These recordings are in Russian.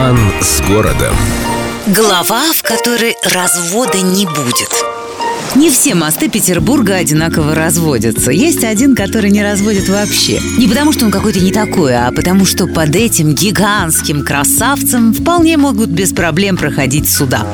Роман с городом. Глава, в которой развода не будет. Не все мосты Петербурга одинаково разводятся. Есть один, который не разводит вообще. Не потому, что он какой-то не такой, а потому, что под этим гигантским красавцем вполне могут без проблем проходить суда.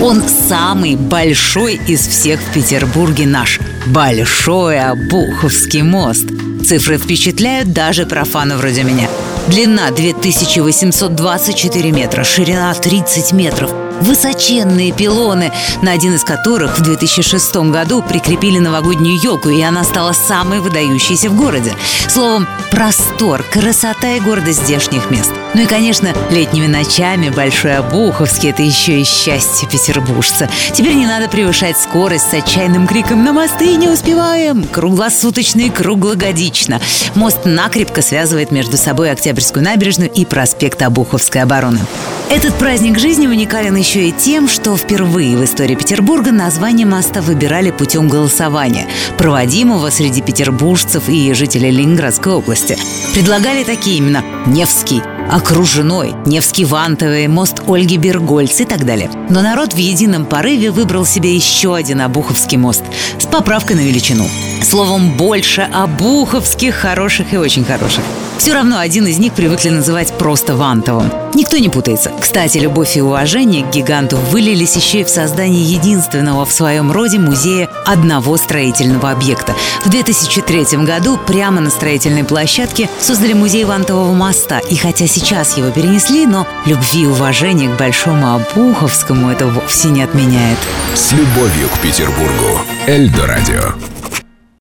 Он самый большой из всех в Петербурге наш. Большой Обуховский мост. Цифры впечатляют даже профана вроде меня. Длина 2824 метра, ширина 30 метров. Высоченные пилоны, на один из которых в 2006 году прикрепили новогоднюю елку, и она стала самой выдающейся в городе. Словом, простор, красота и гордость здешних мест. Ну и, конечно, летними ночами Большой Обуховский – это еще и счастье петербуржца. Теперь не надо превышать скорость с отчаянным криком «На мосты не успеваем!» Круглосуточно и круглогодично. Мост накрепко связывает между собой Октябрьскую набережную и проспект Обуховской обороны. Этот праздник жизни уникален еще и тем, что впервые в истории Петербурга название моста выбирали путем голосования, проводимого среди петербуржцев и жителей Ленинградской области. Предлагали такие имена – Невский, Окружной, Невский Вантовый, мост Ольги Бергольц и так далее. Но народ в едином порыве выбрал себе еще один Обуховский мост с поправкой на величину. Словом, больше Обуховских хороших и очень хороших. Все равно один из них привыкли называть просто Вантовым. Никто не путается. Кстати, любовь и уважение к гиганту вылились еще и в создании единственного в своем роде музея одного строительного объекта. В 2003 году прямо на строительной площадке создали музей Вантового моста. И хотя сейчас его перенесли, но любви и уважения к Большому Обуховскому это вовсе не отменяет. С любовью к Петербургу. Эльдо радио.